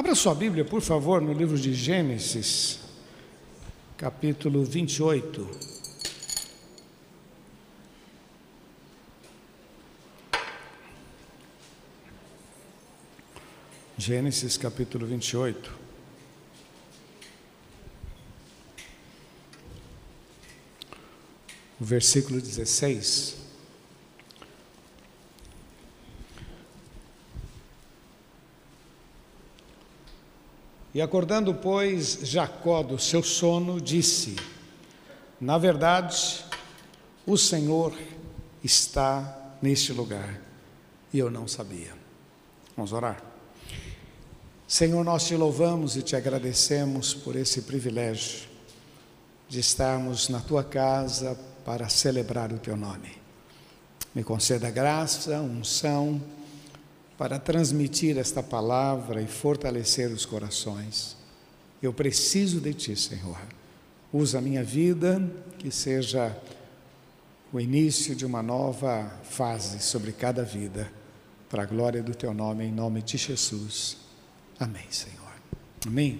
Abra sua Bíblia, por favor, no livro de Gênesis, capítulo 28. Gênesis capítulo 28. O versículo 16. E acordando, pois, Jacó do seu sono, disse: Na verdade, o Senhor está neste lugar, e eu não sabia. Vamos orar. Senhor, nós te louvamos e te agradecemos por esse privilégio de estarmos na tua casa para celebrar o teu nome. Me conceda graça, unção, para transmitir esta palavra e fortalecer os corações. Eu preciso de Ti, Senhor. Usa a minha vida, que seja o início de uma nova fase sobre cada vida, para a glória do Teu nome, em nome de Jesus. Amém, Senhor. Amém.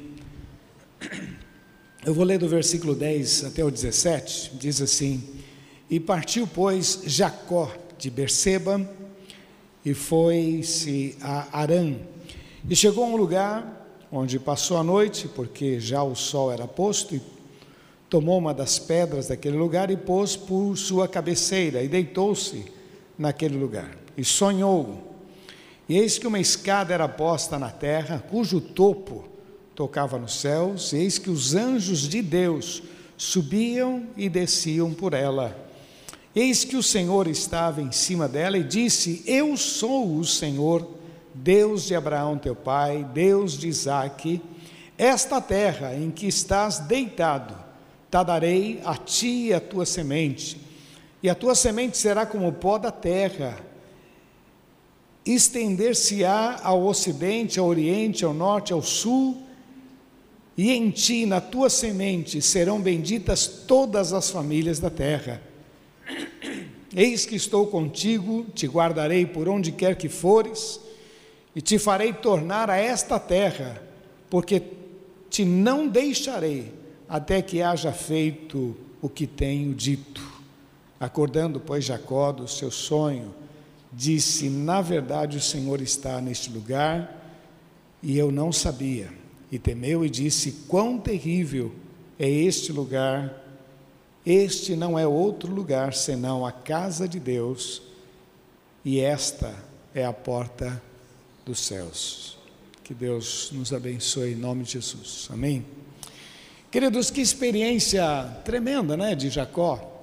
Eu vou ler do versículo 10 até o 17, diz assim: E partiu, pois, Jacó de Berseba, e foi-se a Arã. E chegou a um lugar onde passou a noite, porque já o sol era posto, e tomou uma das pedras daquele lugar e pôs por sua cabeceira, e deitou-se naquele lugar. E sonhou. E eis que uma escada era posta na terra, cujo topo tocava nos céus, e eis que os anjos de Deus subiam e desciam por ela. Eis que o Senhor estava em cima dela e disse: Eu sou o Senhor, Deus de Abraão teu pai, Deus de Isaque. Esta terra em que estás deitado, te darei a ti e a tua semente, e a tua semente será como o pó da terra. Estender-se-á ao ocidente, ao oriente, ao norte, ao sul, e em ti, na tua semente, serão benditas todas as famílias da terra. Eis que estou contigo, te guardarei por onde quer que fores, e te farei tornar a esta terra, porque te não deixarei até que haja feito o que tenho dito. Acordando, pois, Jacó do seu sonho, disse: Na verdade, o Senhor está neste lugar, e eu não sabia. E temeu e disse: Quão terrível é este lugar! Este não é outro lugar senão a casa de Deus, e esta é a porta dos céus. Que Deus nos abençoe em nome de Jesus. Amém. Queridos, que experiência tremenda, né, de Jacó.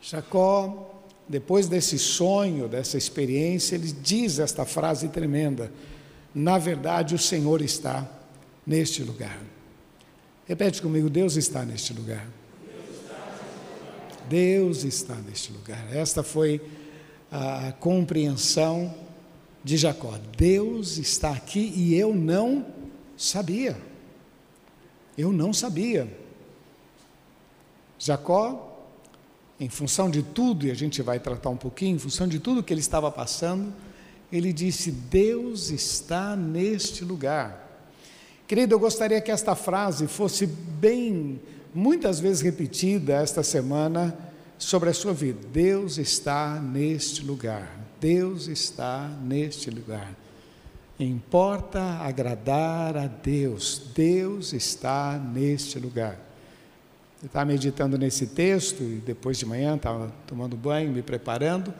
Jacó, depois desse sonho, dessa experiência, ele diz esta frase tremenda: Na verdade, o Senhor está neste lugar. Repete comigo: Deus está neste lugar. Deus está neste lugar. Esta foi a compreensão de Jacó. Deus está aqui e eu não sabia. Eu não sabia. Jacó, em função de tudo, e a gente vai tratar um pouquinho, em função de tudo que ele estava passando, ele disse: Deus está neste lugar. Querido, eu gostaria que esta frase fosse bem muitas vezes repetida esta semana sobre a sua vida. Deus está neste lugar. Deus está neste lugar. Importa agradar a Deus. Deus está neste lugar. Eu estava meditando nesse texto e depois de manhã estava tomando banho, me preparando,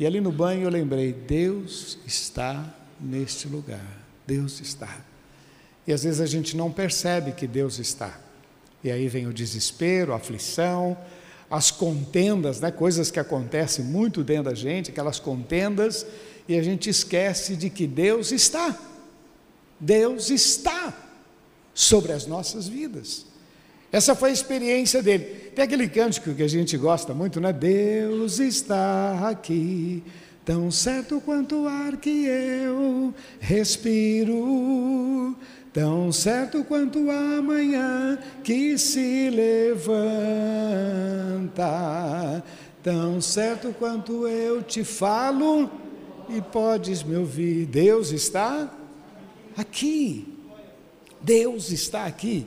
e ali no banho eu lembrei: Deus está neste lugar. Deus está. E às vezes a gente não percebe que Deus está. E aí vem o desespero, a aflição, as contendas, né, coisas que acontecem muito dentro da gente, aquelas contendas, e a gente esquece de que Deus está. Deus está sobre as nossas vidas. Essa foi a experiência dele. Tem aquele cântico que a gente gosta muito, né? Deus está aqui, tão certo quanto o ar que eu respiro tão certo quanto a manhã que se levanta, tão certo quanto eu te falo e podes me ouvir. Deus está aqui. Deus está aqui.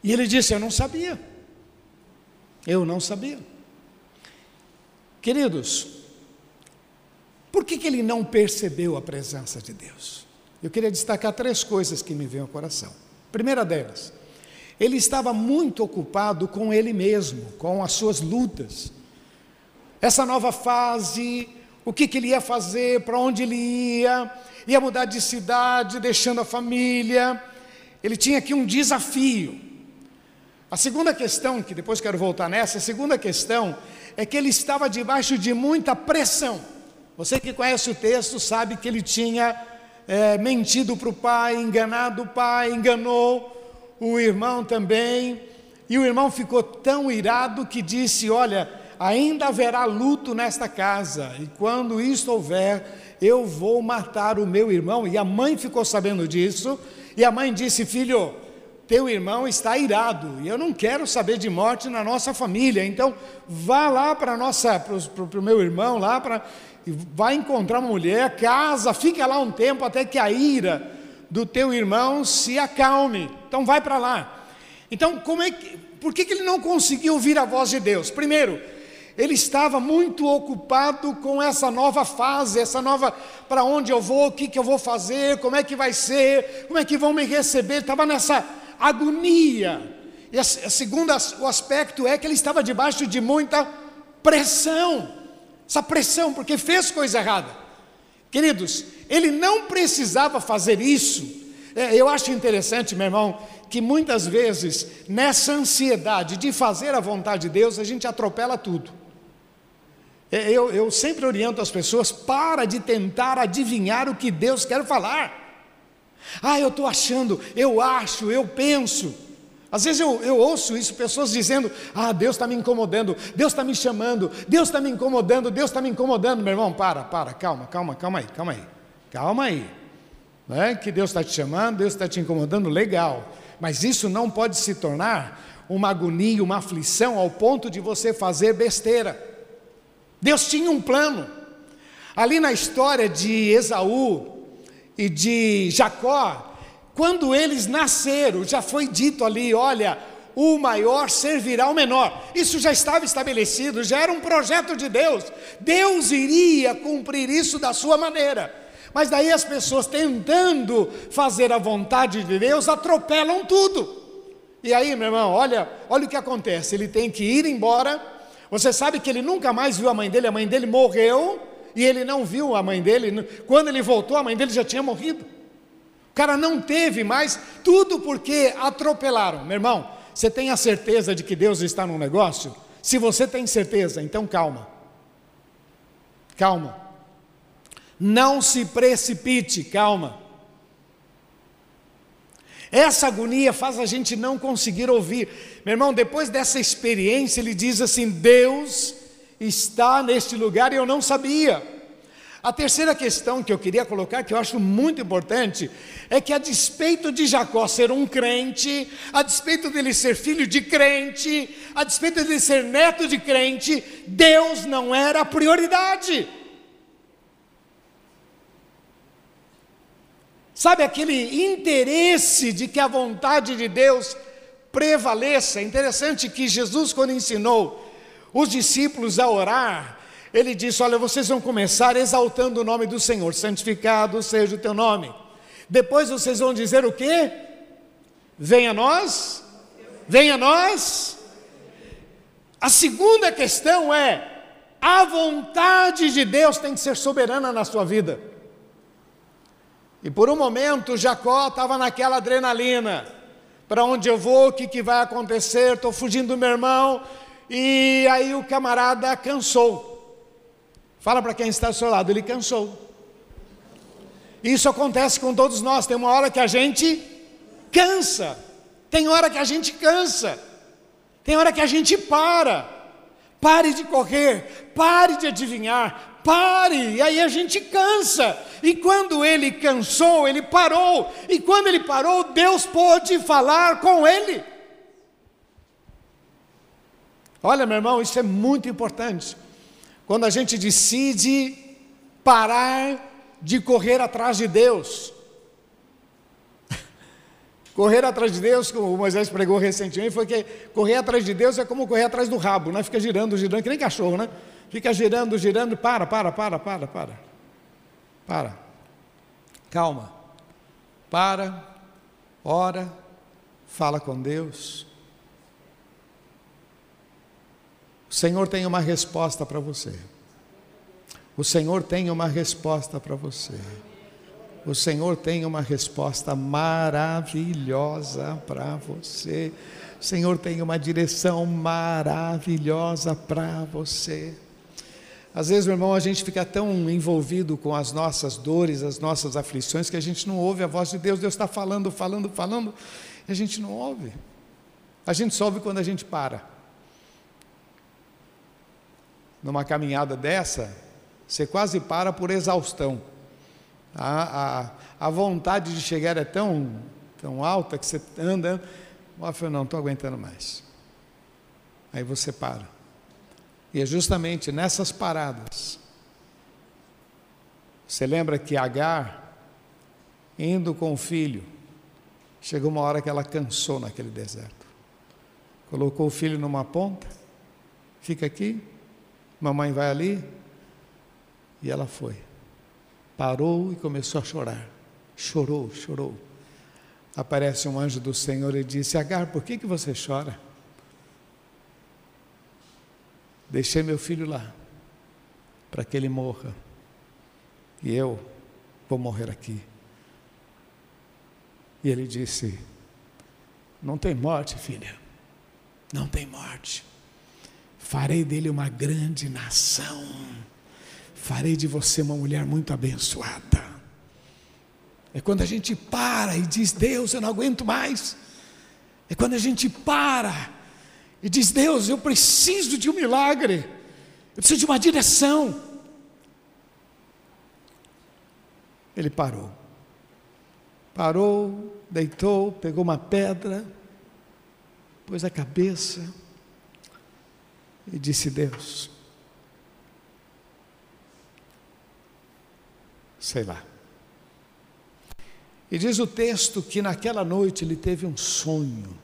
E ele disse: Eu não sabia. Eu não sabia. Queridos, por que, que ele não percebeu a presença de Deus? Eu queria destacar três coisas que me vêm ao coração. Primeira delas, ele estava muito ocupado com ele mesmo, com as suas lutas. Essa nova fase, o que, que ele ia fazer, para onde ele ia, ia mudar de cidade, deixando a família. Ele tinha aqui um desafio. A segunda questão, que depois quero voltar nessa, a segunda questão é que ele estava debaixo de muita pressão. Você que conhece o texto sabe que ele tinha é, mentido para o pai, enganado o pai, enganou o irmão também. E o irmão ficou tão irado que disse: Olha, ainda haverá luto nesta casa, e quando isto houver, eu vou matar o meu irmão. E a mãe ficou sabendo disso, e a mãe disse: Filho, teu irmão está irado, e eu não quero saber de morte na nossa família, então vá lá para nossa, para o meu irmão lá, para vai encontrar uma mulher, casa, fica lá um tempo até que a ira do teu irmão se acalme. Então vai para lá. Então, como é que, por que, que ele não conseguiu ouvir a voz de Deus? Primeiro, ele estava muito ocupado com essa nova fase, essa nova para onde eu vou, o que, que eu vou fazer, como é que vai ser, como é que vão me receber. Ele estava nessa agonia. E a, segunda, o aspecto é que ele estava debaixo de muita pressão. Essa pressão, porque fez coisa errada. Queridos, ele não precisava fazer isso. É, eu acho interessante, meu irmão, que muitas vezes, nessa ansiedade de fazer a vontade de Deus, a gente atropela tudo. É, eu, eu sempre oriento as pessoas: para de tentar adivinhar o que Deus quer falar. Ah, eu estou achando, eu acho, eu penso. Às vezes eu, eu ouço isso, pessoas dizendo: Ah, Deus está me incomodando, Deus está me chamando, Deus está me incomodando, Deus está me incomodando. Meu irmão, para, para, calma, calma, calma aí, calma aí, calma aí. Não é que Deus está te chamando, Deus está te incomodando, legal. Mas isso não pode se tornar uma agonia, uma aflição ao ponto de você fazer besteira. Deus tinha um plano. Ali na história de Esaú, e de Jacó, quando eles nasceram, já foi dito ali: olha, o maior servirá ao menor. Isso já estava estabelecido, já era um projeto de Deus. Deus iria cumprir isso da sua maneira. Mas daí as pessoas tentando fazer a vontade de Deus atropelam tudo. E aí, meu irmão, olha, olha o que acontece. Ele tem que ir embora. Você sabe que ele nunca mais viu a mãe dele, a mãe dele morreu e ele não viu a mãe dele. Quando ele voltou, a mãe dele já tinha morrido. O cara não teve mais, tudo porque atropelaram. Meu irmão, você tem a certeza de que Deus está no negócio? Se você tem certeza, então calma. Calma. Não se precipite, calma. Essa agonia faz a gente não conseguir ouvir. Meu irmão, depois dessa experiência, ele diz assim: Deus está neste lugar e eu não sabia. A terceira questão que eu queria colocar, que eu acho muito importante, é que a despeito de Jacó ser um crente, a despeito dele ser filho de crente, a despeito dele ser neto de crente, Deus não era a prioridade. Sabe aquele interesse de que a vontade de Deus prevaleça? É interessante que Jesus, quando ensinou os discípulos a orar, ele disse: Olha, vocês vão começar exaltando o nome do Senhor, santificado seja o teu nome. Depois vocês vão dizer o quê? Venha nós, venha nós. A segunda questão é: a vontade de Deus tem que ser soberana na sua vida. E por um momento Jacó estava naquela adrenalina. Para onde eu vou? O que, que vai acontecer? Estou fugindo do meu irmão. E aí o camarada cansou. Fala para quem está ao seu lado, ele cansou. Isso acontece com todos nós. Tem uma hora que a gente cansa. Tem hora que a gente cansa. Tem hora que a gente para. Pare de correr, pare de adivinhar, pare. E aí a gente cansa. E quando ele cansou, ele parou. E quando ele parou, Deus pôde falar com ele. Olha, meu irmão, isso é muito importante. Quando a gente decide parar de correr atrás de Deus. correr atrás de Deus, como o Moisés pregou recentemente, foi que correr atrás de Deus é como correr atrás do rabo, né? Fica girando, girando, que nem cachorro, né? Fica girando, girando, para, para, para, para, para. Para. Calma. Para, ora, fala com Deus. O Senhor tem uma resposta para você. O Senhor tem uma resposta para você. O Senhor tem uma resposta maravilhosa para você. O Senhor tem uma direção maravilhosa para você. Às vezes, meu irmão, a gente fica tão envolvido com as nossas dores, as nossas aflições, que a gente não ouve a voz de Deus. Deus está falando, falando, falando, e a gente não ouve. A gente só ouve quando a gente para numa caminhada dessa, você quase para por exaustão. A, a, a vontade de chegar é tão, tão alta que você anda, anda não estou aguentando mais. Aí você para. E é justamente nessas paradas. Você lembra que Agar, indo com o filho, chegou uma hora que ela cansou naquele deserto. Colocou o filho numa ponta, fica aqui, Mamãe vai ali. E ela foi. Parou e começou a chorar. Chorou, chorou. Aparece um anjo do Senhor e disse: Agar, por que, que você chora? Deixei meu filho lá, para que ele morra. E eu vou morrer aqui. E ele disse: Não tem morte, filha. Não tem morte farei dele uma grande nação, farei de você uma mulher muito abençoada. É quando a gente para e diz: Deus, eu não aguento mais. É quando a gente para e diz: Deus, eu preciso de um milagre, eu preciso de uma direção. Ele parou. Parou, deitou, pegou uma pedra, pôs a cabeça e disse: Deus, sei lá. E diz o texto que naquela noite ele teve um sonho.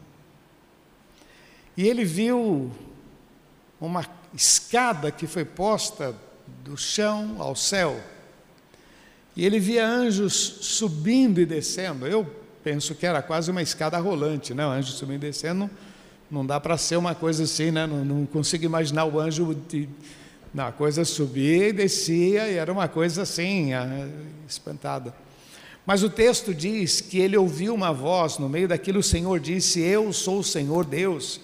E ele viu uma escada que foi posta do chão ao céu. E ele via anjos subindo e descendo. Eu penso que era quase uma escada rolante, né? Anjos subindo e descendo não dá para ser uma coisa assim, né? Não, não consigo imaginar o anjo. De, a coisa subia e descia, e era uma coisa assim, ah, espantada. Mas o texto diz que ele ouviu uma voz, no meio daquilo o Senhor disse: Eu sou o Senhor Deus,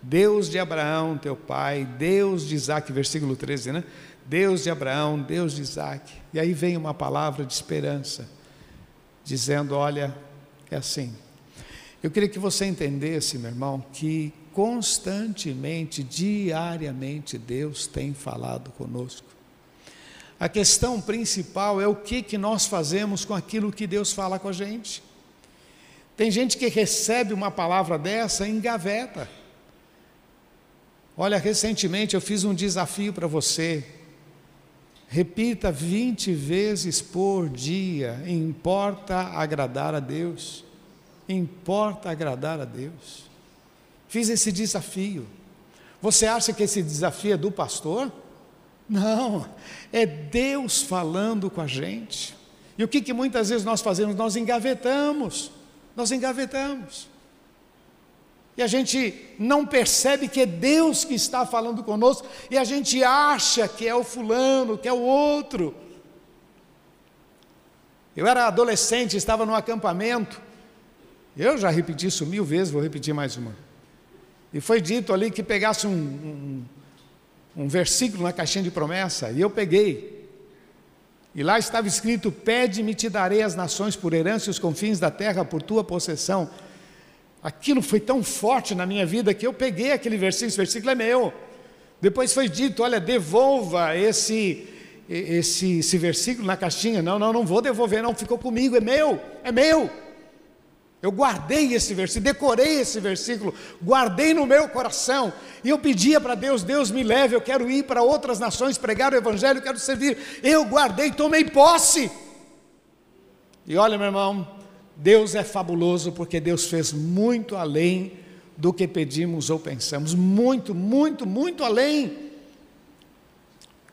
Deus de Abraão, teu pai, Deus de Isaac, versículo 13, né? Deus de Abraão, Deus de Isaac. E aí vem uma palavra de esperança, dizendo: Olha, é assim, eu queria que você entendesse, meu irmão, que constantemente, diariamente, Deus tem falado conosco. A questão principal é o que, que nós fazemos com aquilo que Deus fala com a gente. Tem gente que recebe uma palavra dessa e engaveta. Olha, recentemente eu fiz um desafio para você. Repita 20 vezes por dia, importa agradar a Deus importa agradar a Deus. Fiz esse desafio. Você acha que esse desafio é do pastor? Não, é Deus falando com a gente. E o que, que muitas vezes nós fazemos? Nós engavetamos, nós engavetamos. E a gente não percebe que é Deus que está falando conosco, e a gente acha que é o fulano, que é o outro. Eu era adolescente, estava no acampamento, eu já repeti isso mil vezes, vou repetir mais uma. E foi dito ali que pegasse um, um, um versículo na caixinha de promessa, e eu peguei. E lá estava escrito: Pede-me, te darei as nações por herança e os confins da terra por tua possessão. Aquilo foi tão forte na minha vida que eu peguei aquele versículo, esse versículo é meu. Depois foi dito: Olha, devolva esse, esse, esse versículo na caixinha. Não, não, não vou devolver, não, ficou comigo, é meu, é meu. Eu guardei esse versículo, decorei esse versículo, guardei no meu coração, e eu pedia para Deus: Deus me leve, eu quero ir para outras nações pregar o Evangelho, eu quero servir. Eu guardei, tomei posse. E olha, meu irmão, Deus é fabuloso porque Deus fez muito além do que pedimos ou pensamos. Muito, muito, muito além.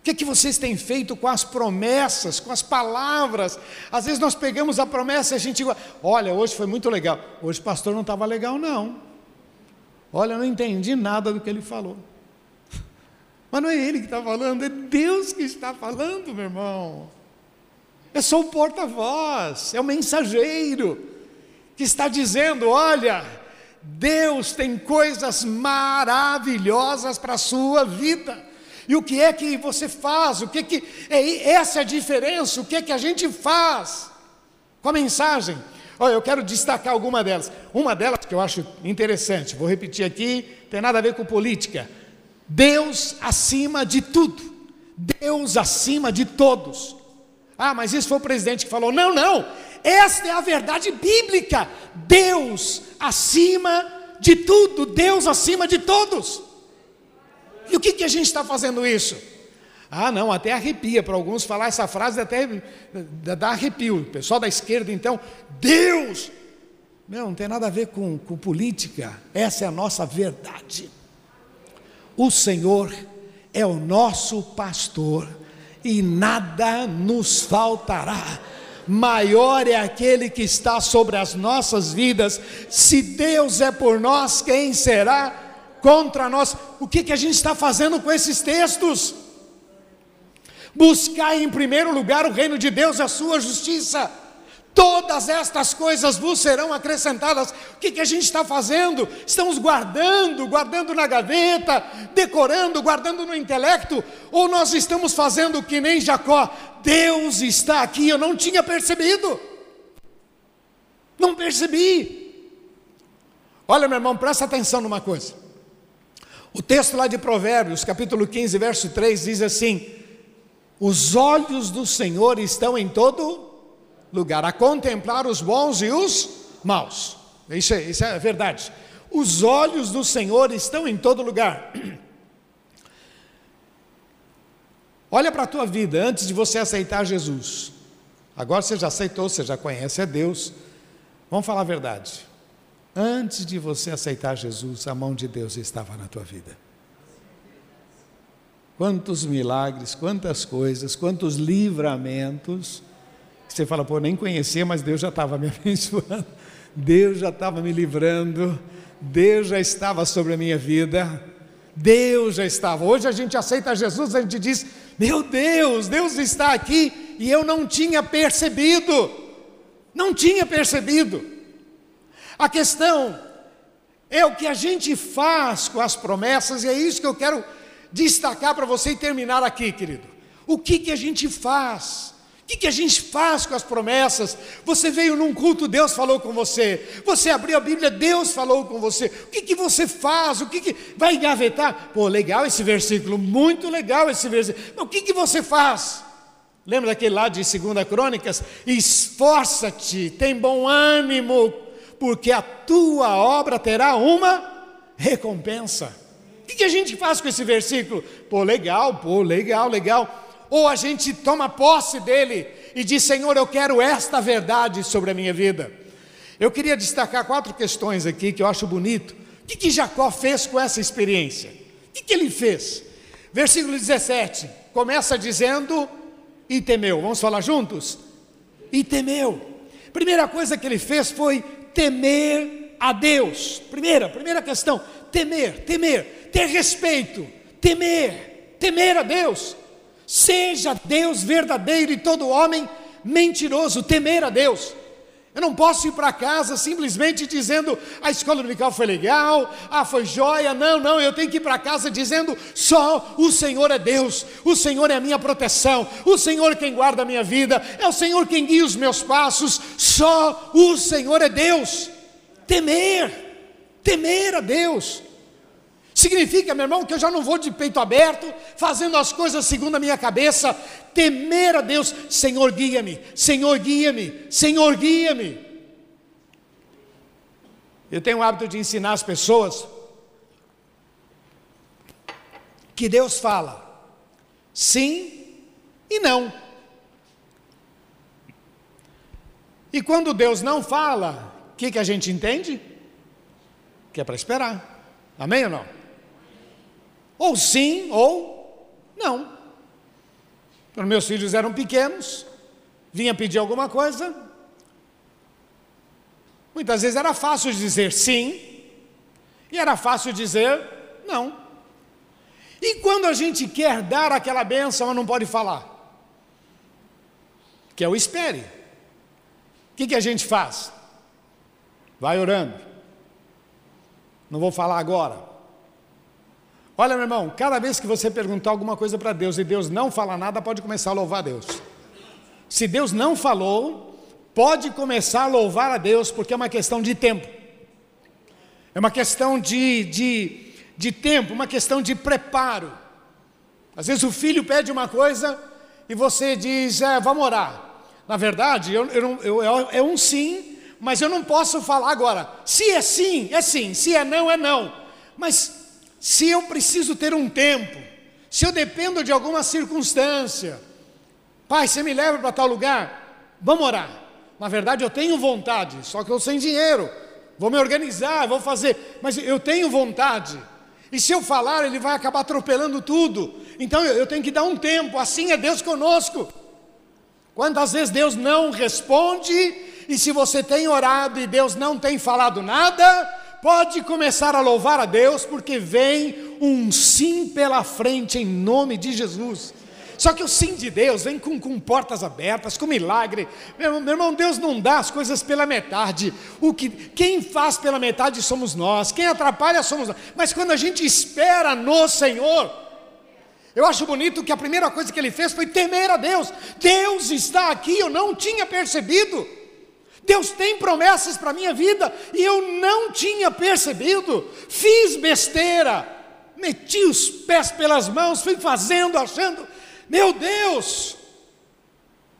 Que, que vocês têm feito com as promessas, com as palavras? Às vezes nós pegamos a promessa e a gente olha, hoje foi muito legal. Hoje o pastor não estava legal, não. Olha, eu não entendi nada do que ele falou. Mas não é ele que está falando, é Deus que está falando, meu irmão. É só o porta-voz, é o mensageiro que está dizendo: olha, Deus tem coisas maravilhosas para a sua vida. E o que é que você faz? O que é que é essa é a diferença? O que é que a gente faz com a mensagem? Olha, eu quero destacar alguma delas. Uma delas que eu acho interessante, vou repetir aqui, tem nada a ver com política. Deus acima de tudo. Deus acima de todos. Ah, mas isso foi o presidente que falou. Não, não. Esta é a verdade bíblica. Deus acima de tudo, Deus acima de todos. E o que, que a gente está fazendo isso? Ah, não, até arrepia para alguns falar essa frase, até dá arrepio. O pessoal da esquerda, então, Deus. Não, não tem nada a ver com, com política, essa é a nossa verdade. O Senhor é o nosso pastor e nada nos faltará maior é aquele que está sobre as nossas vidas. Se Deus é por nós, quem será contra nós? O que, que a gente está fazendo com esses textos? Buscar em primeiro lugar o reino de Deus e a sua justiça todas estas coisas vos serão acrescentadas. O que, que a gente está fazendo? Estamos guardando, guardando na gaveta, decorando, guardando no intelecto, ou nós estamos fazendo que nem Jacó? Deus está aqui, eu não tinha percebido, não percebi. Olha, meu irmão, presta atenção numa coisa. O texto lá de Provérbios, capítulo 15, verso 3, diz assim: Os olhos do Senhor estão em todo lugar, a contemplar os bons e os maus. Isso é, isso é verdade. Os olhos do Senhor estão em todo lugar. Olha para a tua vida antes de você aceitar Jesus. Agora você já aceitou, você já conhece a Deus. Vamos falar a verdade. Antes de você aceitar Jesus, a mão de Deus estava na tua vida. Quantos milagres, quantas coisas, quantos livramentos você fala, pô, nem conhecia, mas Deus já estava me abençoando, Deus já estava me livrando, Deus já estava sobre a minha vida, Deus já estava. Hoje a gente aceita Jesus, a gente diz, meu Deus, Deus está aqui e eu não tinha percebido, não tinha percebido. A questão é o que a gente faz com as promessas, e é isso que eu quero destacar para você e terminar aqui, querido. O que, que a gente faz? O que, que, a gente faz com as promessas? Você veio num culto, Deus falou com você. Você abriu a Bíblia, Deus falou com você. O que, que você faz? O que, que vai engavetar? Pô, legal esse versículo, muito legal esse versículo. Mas o que, que você faz? Lembra daquele lá de 2 Crônicas? Esforça-te, tem bom ânimo, porque a tua obra terá uma recompensa. O que, a gente faz com esse versículo? Pô, legal, pô, legal, legal ou a gente toma posse dele e diz: Senhor, eu quero esta verdade sobre a minha vida. Eu queria destacar quatro questões aqui que eu acho bonito. O que, Jacó fez com essa experiência? O que ele fez? Versículo 17 começa dizendo: E temeu. Vamos falar juntos? E temeu. Primeira coisa que ele fez foi temer a Deus. Primeira, primeira questão: temer, temer, ter respeito, temer, temer a Deus. Seja Deus verdadeiro e todo homem mentiroso, temer a Deus. Eu não posso ir para casa simplesmente dizendo a escola dominical foi legal, ah, foi joia. Não, não, eu tenho que ir para casa dizendo só o Senhor é Deus, o Senhor é a minha proteção, o Senhor é quem guarda a minha vida, é o Senhor quem guia os meus passos, só o Senhor é Deus. Temer, temer a Deus. Significa, meu irmão, que eu já não vou de peito aberto, fazendo as coisas segundo a minha cabeça, temer a Deus, Senhor guia-me, Senhor guia-me, Senhor guia-me. Eu tenho o hábito de ensinar as pessoas que Deus fala sim e não. E quando Deus não fala, o que, que a gente entende? Que é para esperar. Amém ou não? Ou sim, ou não. Quando meus filhos eram pequenos, vinha pedir alguma coisa, muitas vezes era fácil dizer sim, e era fácil dizer não. E quando a gente quer dar aquela benção, não pode falar, que é o espere, o que, que a gente faz? Vai orando. Não vou falar agora. Olha, meu irmão, cada vez que você perguntar alguma coisa para Deus e Deus não falar nada, pode começar a louvar a Deus. Se Deus não falou, pode começar a louvar a Deus, porque é uma questão de tempo. É uma questão de, de, de tempo, uma questão de preparo. Às vezes o filho pede uma coisa e você diz, é, vamos orar. Na verdade, eu, eu, eu, é um sim, mas eu não posso falar agora. Se é sim, é sim. Se é não, é não. Mas se eu preciso ter um tempo, se eu dependo de alguma circunstância, pai, você me leva para tal lugar, vamos orar. Na verdade, eu tenho vontade, só que eu sem dinheiro vou me organizar, vou fazer, mas eu tenho vontade. E se eu falar, ele vai acabar atropelando tudo. Então eu tenho que dar um tempo, assim é Deus conosco. Quantas vezes Deus não responde, e se você tem orado e Deus não tem falado nada, pode começar a louvar a Deus, porque vem um sim pela frente em nome de Jesus. Só que o sim de Deus vem com, com portas abertas, com milagre. Meu, meu, irmão, Deus não dá as coisas pela metade. O que, quem faz pela metade somos nós, quem atrapalha somos nós. Mas quando a gente espera no Senhor, eu acho bonito que a primeira coisa que ele fez foi temer a Deus. Deus está aqui, eu não tinha percebido. Deus tem promessas para a minha vida e eu não tinha percebido. Fiz besteira, meti os pés pelas mãos, fui fazendo, achando meu Deus!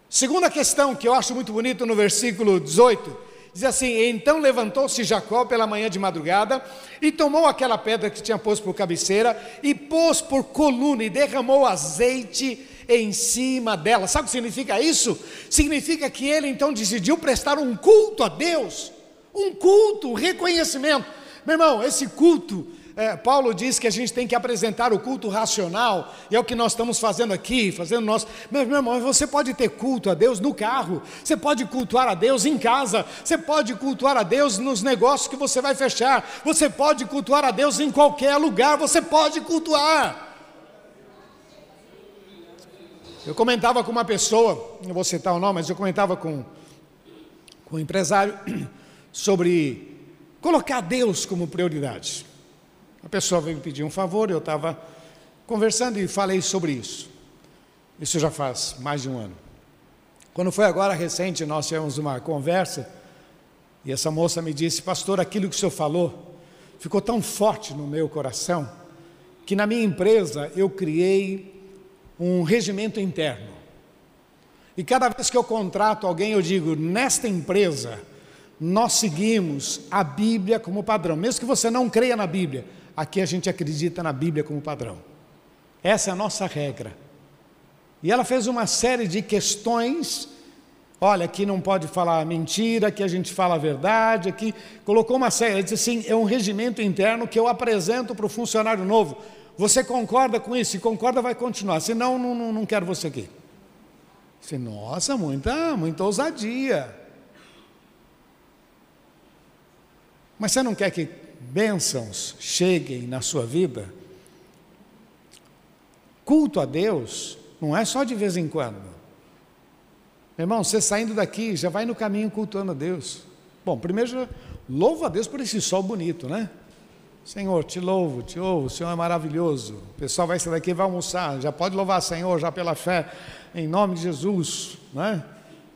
Segunda questão que eu acho muito bonito no versículo 18, diz assim: Então levantou-se Jacó pela manhã de madrugada e tomou aquela pedra que tinha posto por cabeceira e pôs por coluna e derramou azeite em cima dela. Sabe o que significa isso? Significa que ele então decidiu prestar um culto a Deus, um culto, um reconhecimento. Meu irmão, esse culto é, Paulo diz que a gente tem que apresentar o culto racional, e é o que nós estamos fazendo aqui, fazendo. Meu, meu irmão, você pode ter culto a Deus no carro, você pode cultuar a Deus em casa, você pode cultuar a Deus nos negócios que você vai fechar, você pode cultuar a Deus em qualquer lugar, você pode cultuar. Eu comentava com uma pessoa, não vou citar o nome, mas eu comentava com, com um empresário sobre colocar Deus como prioridade. A pessoa veio me pedir um favor, eu estava conversando e falei sobre isso. Isso já faz mais de um ano. Quando foi agora recente, nós tivemos uma conversa e essa moça me disse: Pastor, aquilo que o senhor falou ficou tão forte no meu coração que na minha empresa eu criei um regimento interno. E cada vez que eu contrato alguém, eu digo: nesta empresa, nós seguimos a Bíblia como padrão, mesmo que você não creia na Bíblia, aqui a gente acredita na Bíblia como padrão. Essa é a nossa regra. E ela fez uma série de questões. Olha, aqui não pode falar mentira, aqui a gente fala a verdade, aqui colocou uma série, ela disse assim, é um regimento interno que eu apresento para o funcionário novo. Você concorda com isso? Se concorda, vai continuar. Se não, não, não quero você aqui. Disse, nossa, muita, muita ousadia. Mas você não quer que bênçãos cheguem na sua vida, culto a Deus não é só de vez em quando. Meu irmão, você saindo daqui, já vai no caminho cultuando a Deus. Bom, primeiro, já louvo a Deus por esse sol bonito, né? Senhor, te louvo, te louvo, o Senhor é maravilhoso. O pessoal vai sair daqui e vai almoçar, já pode louvar o Senhor, já pela fé, em nome de Jesus, né?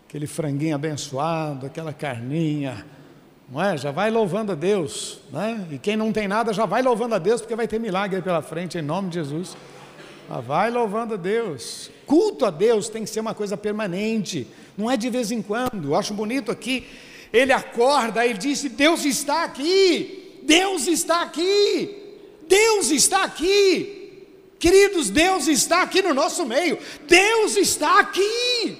Aquele franguinho abençoado, aquela carninha, não é? Já vai louvando a Deus, né? E quem não tem nada já vai louvando a Deus, porque vai ter milagre pela frente, em nome de Jesus. Mas vai louvando a Deus. Culto a Deus tem que ser uma coisa permanente, não é de vez em quando. Eu acho bonito aqui, ele acorda, ele disse: Deus está aqui, Deus está aqui, Deus está aqui. Queridos, Deus está aqui no nosso meio, Deus está aqui.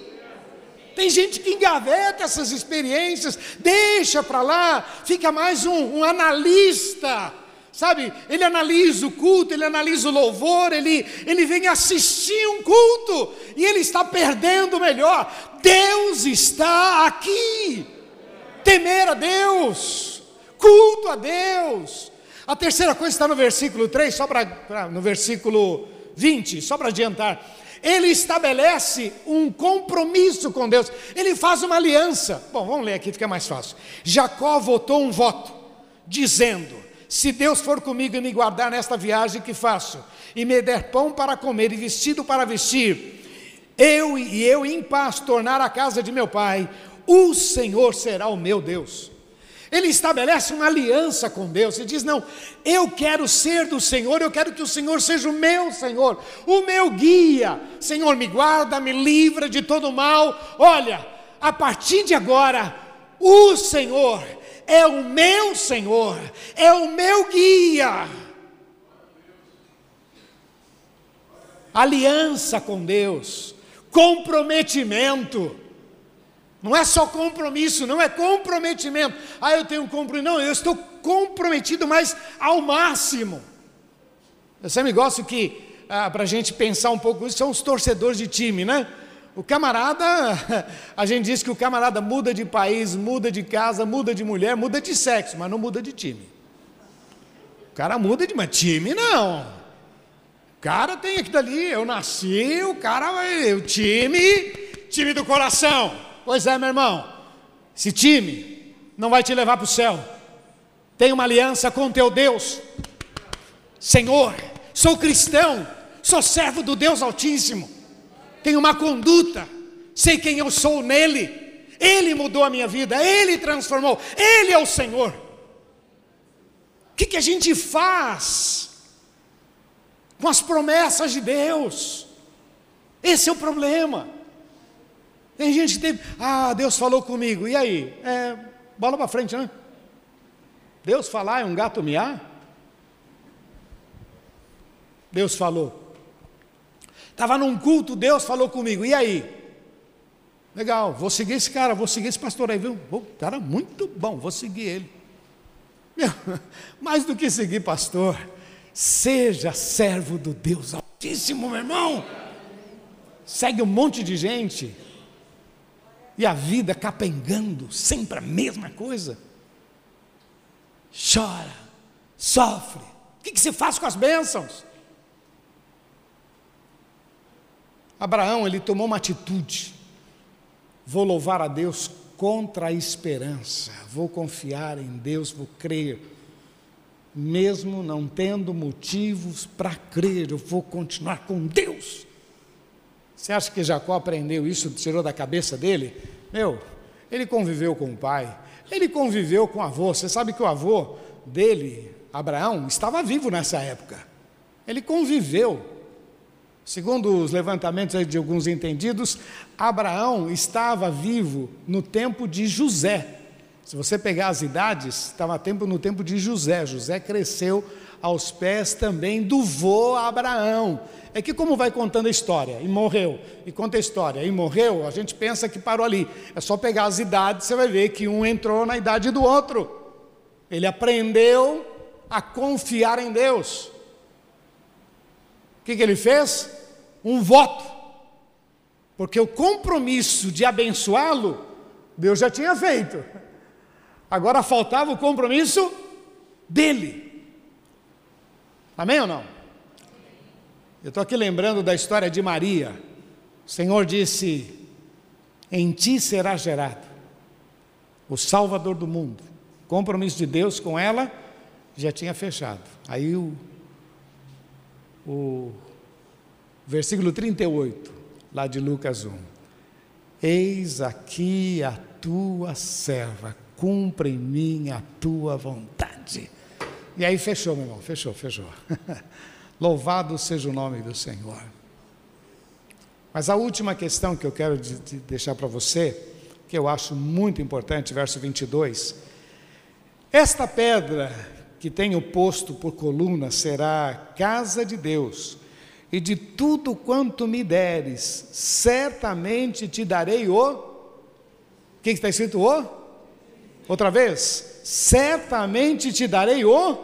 Tem gente que engaveta essas experiências, deixa para lá, fica mais um, um analista sabe? Ele analisa o culto, ele analisa o louvor, ele, ele vem assistir um culto e ele está perdendo o melhor. Deus está aqui. Temer a Deus, culto a Deus. A terceira coisa está no versículo 3, só para no versículo 20, só para adiantar. Ele estabelece um compromisso com Deus, ele faz uma aliança. Bom, vamos ler aqui, fica mais fácil. Jacó votou um voto, dizendo: se Deus for comigo e me guardar nesta viagem que faço, e me der pão para comer e vestido para vestir, eu e eu em paz tornar a casa de meu pai, o Senhor será o meu Deus. Ele estabelece uma aliança com Deus e diz: Não, eu quero ser do Senhor, eu quero que o Senhor seja o meu Senhor, o meu guia. Senhor, me guarda, me livra de todo mal. Olha, a partir de agora, o Senhor é o meu Senhor, é o meu guia. Aliança com Deus, comprometimento. Não é só compromisso, não é comprometimento. Ah, eu tenho um compromisso. Não, eu estou comprometido, mas ao máximo. Eu sempre gosto que, ah, para a gente pensar um pouco isso, são os torcedores de time, né? O camarada, a gente diz que o camarada muda de país, muda de casa, muda de mulher, muda de sexo, mas não muda de time. O cara muda de, mas time não. O cara tem aquilo ali, eu nasci, o cara vai, o time, time do coração. Pois é, meu irmão, esse time não vai te levar para o céu. Tem uma aliança com teu Deus. Senhor, sou cristão, sou servo do Deus Altíssimo tenho uma conduta, sei quem eu sou nele. Ele mudou a minha vida, Ele transformou, Ele é o Senhor. O que, que a gente faz com as promessas de Deus? Esse é o problema. Tem gente que tem, ah, Deus falou comigo, e aí? É, bola para frente, né? Deus falar é um gato miar? Deus falou. Estava num culto, Deus falou comigo, e aí? Legal, vou seguir esse cara, vou seguir esse pastor aí, viu? O cara muito bom, vou seguir ele. Meu, mais do que seguir pastor, seja servo do Deus Altíssimo, meu irmão. Segue um monte de gente e a vida capengando, sempre a mesma coisa. Chora, sofre. O que, que se faz com as bênçãos? Abraão, ele tomou uma atitude. Vou louvar a Deus contra a esperança. Vou confiar em Deus, vou crer. Mesmo não tendo motivos para crer, eu vou continuar com Deus. Você acha que Jacó aprendeu isso, tirou da cabeça dele? Meu, ele conviveu com o pai, ele conviveu com o avô. Você sabe que o avô dele, Abraão, estava vivo nessa época. Ele conviveu Segundo os levantamentos de alguns entendidos, Abraão estava vivo no tempo de José. Se você pegar as idades, estava no tempo de José. José cresceu aos pés também do vô Abraão. É que como vai contando a história, e morreu, e conta a história, e morreu, a gente pensa que parou ali. É só pegar as idades, você vai ver que um entrou na idade do outro. Ele aprendeu a confiar em Deus. O que, que ele fez? Um voto. Porque o compromisso de abençoá-lo, Deus já tinha feito. Agora faltava o compromisso dele. Amém ou não? Eu estou aqui lembrando da história de Maria. O Senhor disse: Em ti será gerado o Salvador do mundo. O compromisso de Deus com ela já tinha fechado. Aí o o versículo 38, lá de Lucas 1. Eis aqui a tua serva, cumpre em mim a tua vontade. E aí fechou, meu irmão, fechou, fechou. Louvado seja o nome do Senhor. Mas a última questão que eu quero de, de deixar para você, que eu acho muito importante, verso 22. Esta pedra que tenho posto por coluna será casa de Deus, e de tudo quanto me deres, certamente te darei o O que está escrito? O? Outra vez. Certamente te darei o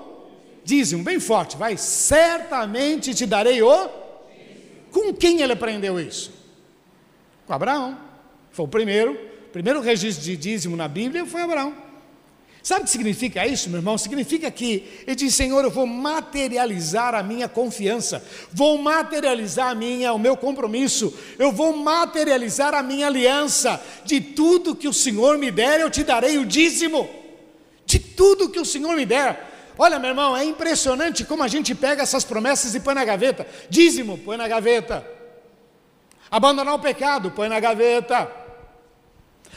dízimo. Bem forte, vai. Certamente te darei o. Com quem ele aprendeu isso? Com Abraão. Foi o primeiro. O primeiro registro de dízimo na Bíblia foi Abraão. Sabe o que significa isso, meu irmão? Significa que ele diz: Senhor, eu vou materializar a minha confiança, vou materializar a minha, o meu compromisso, eu vou materializar a minha aliança. De tudo que o Senhor me der, eu te darei o dízimo. De tudo que o Senhor me der. Olha, meu irmão, é impressionante como a gente pega essas promessas e põe na gaveta. Dízimo, põe na gaveta. Abandonar o pecado, põe na gaveta.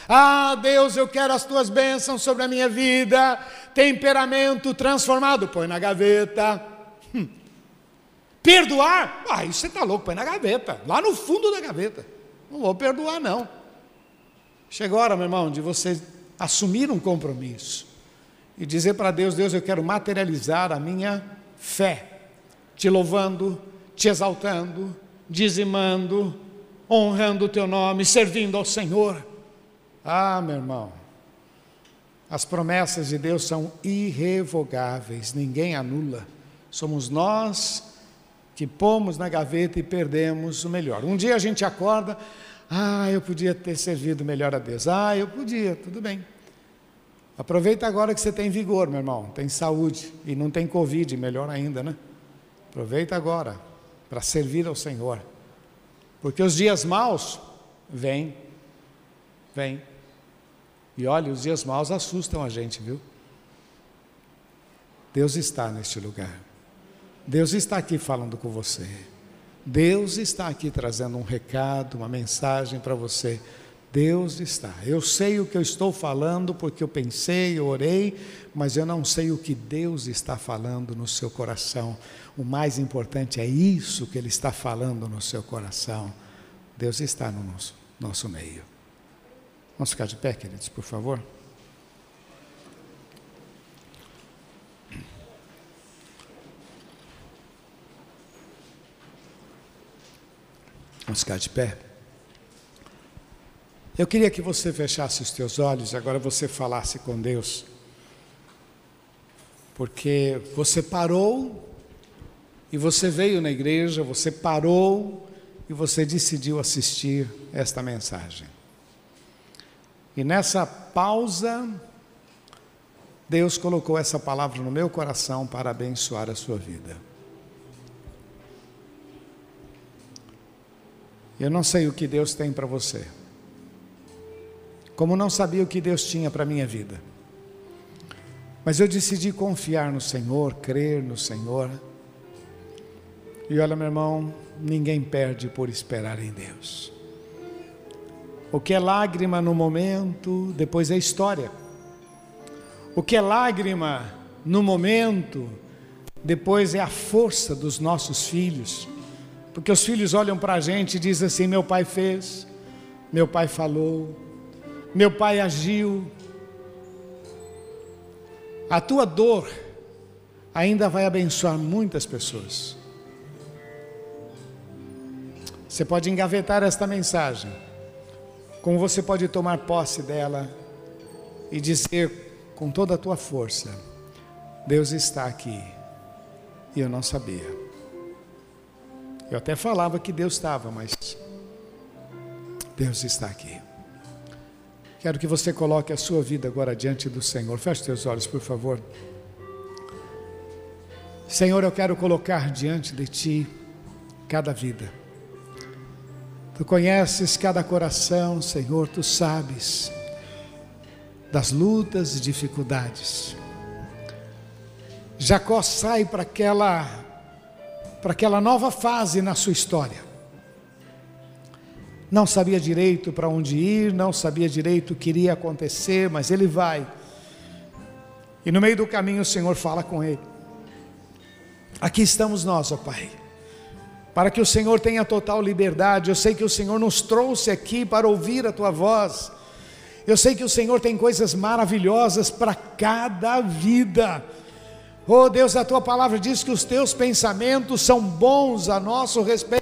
Ah, Deus, eu quero as tuas bênçãos sobre a minha vida. Temperamento transformado, põe na gaveta. Hum. Perdoar? Ah, isso você está louco, põe na gaveta, lá no fundo da gaveta. Não vou perdoar, não. Chegou a hora, meu irmão, de você assumir um compromisso e dizer para Deus: Deus, eu quero materializar a minha fé, te louvando, te exaltando, dizimando, honrando o teu nome, servindo ao Senhor. Ah, meu irmão, as promessas de Deus são irrevogáveis, ninguém anula. Somos nós que pomos na gaveta e perdemos o melhor. Um dia a gente acorda, ah, eu podia ter servido melhor a Deus. Ah, eu podia, tudo bem. Aproveita agora que você tem vigor, meu irmão, tem saúde e não tem Covid, melhor ainda, né? Aproveita agora para servir ao Senhor. Porque os dias maus vêm, vêm. E olha, os dias maus assustam a gente, viu? Deus está neste lugar. Deus está aqui falando com você. Deus está aqui trazendo um recado, uma mensagem para você. Deus está. Eu sei o que eu estou falando porque eu pensei, eu orei, mas eu não sei o que Deus está falando no seu coração. O mais importante é isso que Ele está falando no seu coração. Deus está no nosso, nosso meio. Vamos ficar de pé, queridos, por favor. Vamos ficar de pé. Eu queria que você fechasse os teus olhos e agora você falasse com Deus. Porque você parou e você veio na igreja, você parou e você decidiu assistir esta mensagem. E nessa pausa, Deus colocou essa palavra no meu coração para abençoar a sua vida. Eu não sei o que Deus tem para você, como não sabia o que Deus tinha para a minha vida, mas eu decidi confiar no Senhor, crer no Senhor. E olha, meu irmão, ninguém perde por esperar em Deus. O que é lágrima no momento, depois é história. O que é lágrima no momento, depois é a força dos nossos filhos. Porque os filhos olham para a gente e dizem assim: meu pai fez, meu pai falou, meu pai agiu. A tua dor ainda vai abençoar muitas pessoas. Você pode engavetar esta mensagem como você pode tomar posse dela e dizer com toda a tua força: Deus está aqui. E eu não sabia. Eu até falava que Deus estava, mas Deus está aqui. Quero que você coloque a sua vida agora diante do Senhor. Feche seus olhos, por favor. Senhor, eu quero colocar diante de Ti cada vida. Tu conheces cada coração, Senhor, tu sabes das lutas e dificuldades. Jacó sai para aquela para aquela nova fase na sua história. Não sabia direito para onde ir, não sabia direito o que iria acontecer, mas ele vai. E no meio do caminho o Senhor fala com ele. Aqui estamos nós, ó Pai para que o Senhor tenha total liberdade. Eu sei que o Senhor nos trouxe aqui para ouvir a tua voz. Eu sei que o Senhor tem coisas maravilhosas para cada vida. Oh Deus, a tua palavra diz que os teus pensamentos são bons a nosso respeito,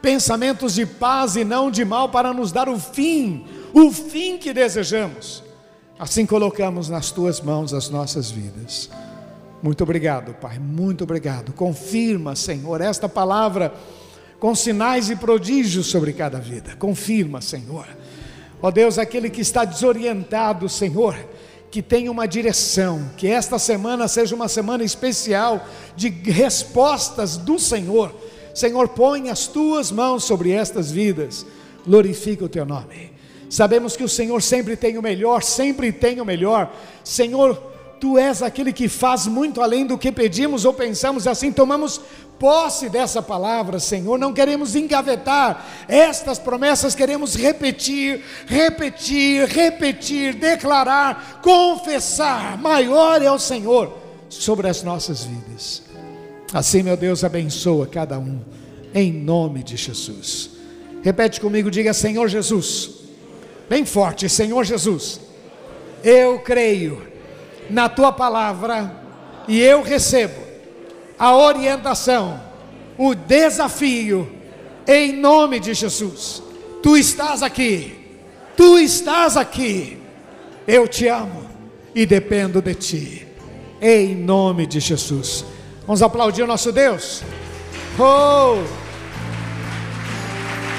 pensamentos de paz e não de mal, para nos dar o fim, o fim que desejamos. Assim colocamos nas tuas mãos as nossas vidas. Muito obrigado, Pai, muito obrigado. Confirma, Senhor, esta palavra com sinais e prodígios sobre cada vida. Confirma, Senhor. Ó Deus, aquele que está desorientado, Senhor, que tenha uma direção, que esta semana seja uma semana especial de respostas do Senhor. Senhor, põe as tuas mãos sobre estas vidas, glorifica o teu nome. Sabemos que o Senhor sempre tem o melhor, sempre tem o melhor. Senhor, Tu és aquele que faz muito além do que pedimos ou pensamos, assim tomamos posse dessa palavra, Senhor. Não queremos engavetar estas promessas, queremos repetir, repetir, repetir, declarar, confessar: maior é o Senhor sobre as nossas vidas. Assim, meu Deus, abençoa cada um, em nome de Jesus. Repete comigo, diga: Senhor Jesus, bem forte, Senhor Jesus, eu creio na tua palavra e eu recebo a orientação, o desafio, em nome de Jesus. Tu estás aqui, tu estás aqui, eu te amo e dependo de ti, em nome de Jesus. Vamos aplaudir o nosso Deus. Oh,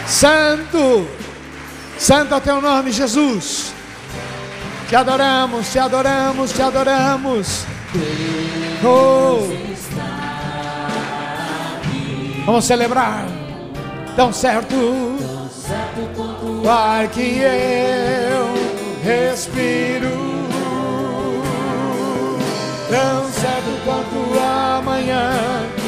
Santo, Santo é teu nome, Jesus. Te adoramos, te adoramos, te adoramos. Oh. Vamos celebrar. Tão certo, o ar que eu respiro tão certo quanto amanhã.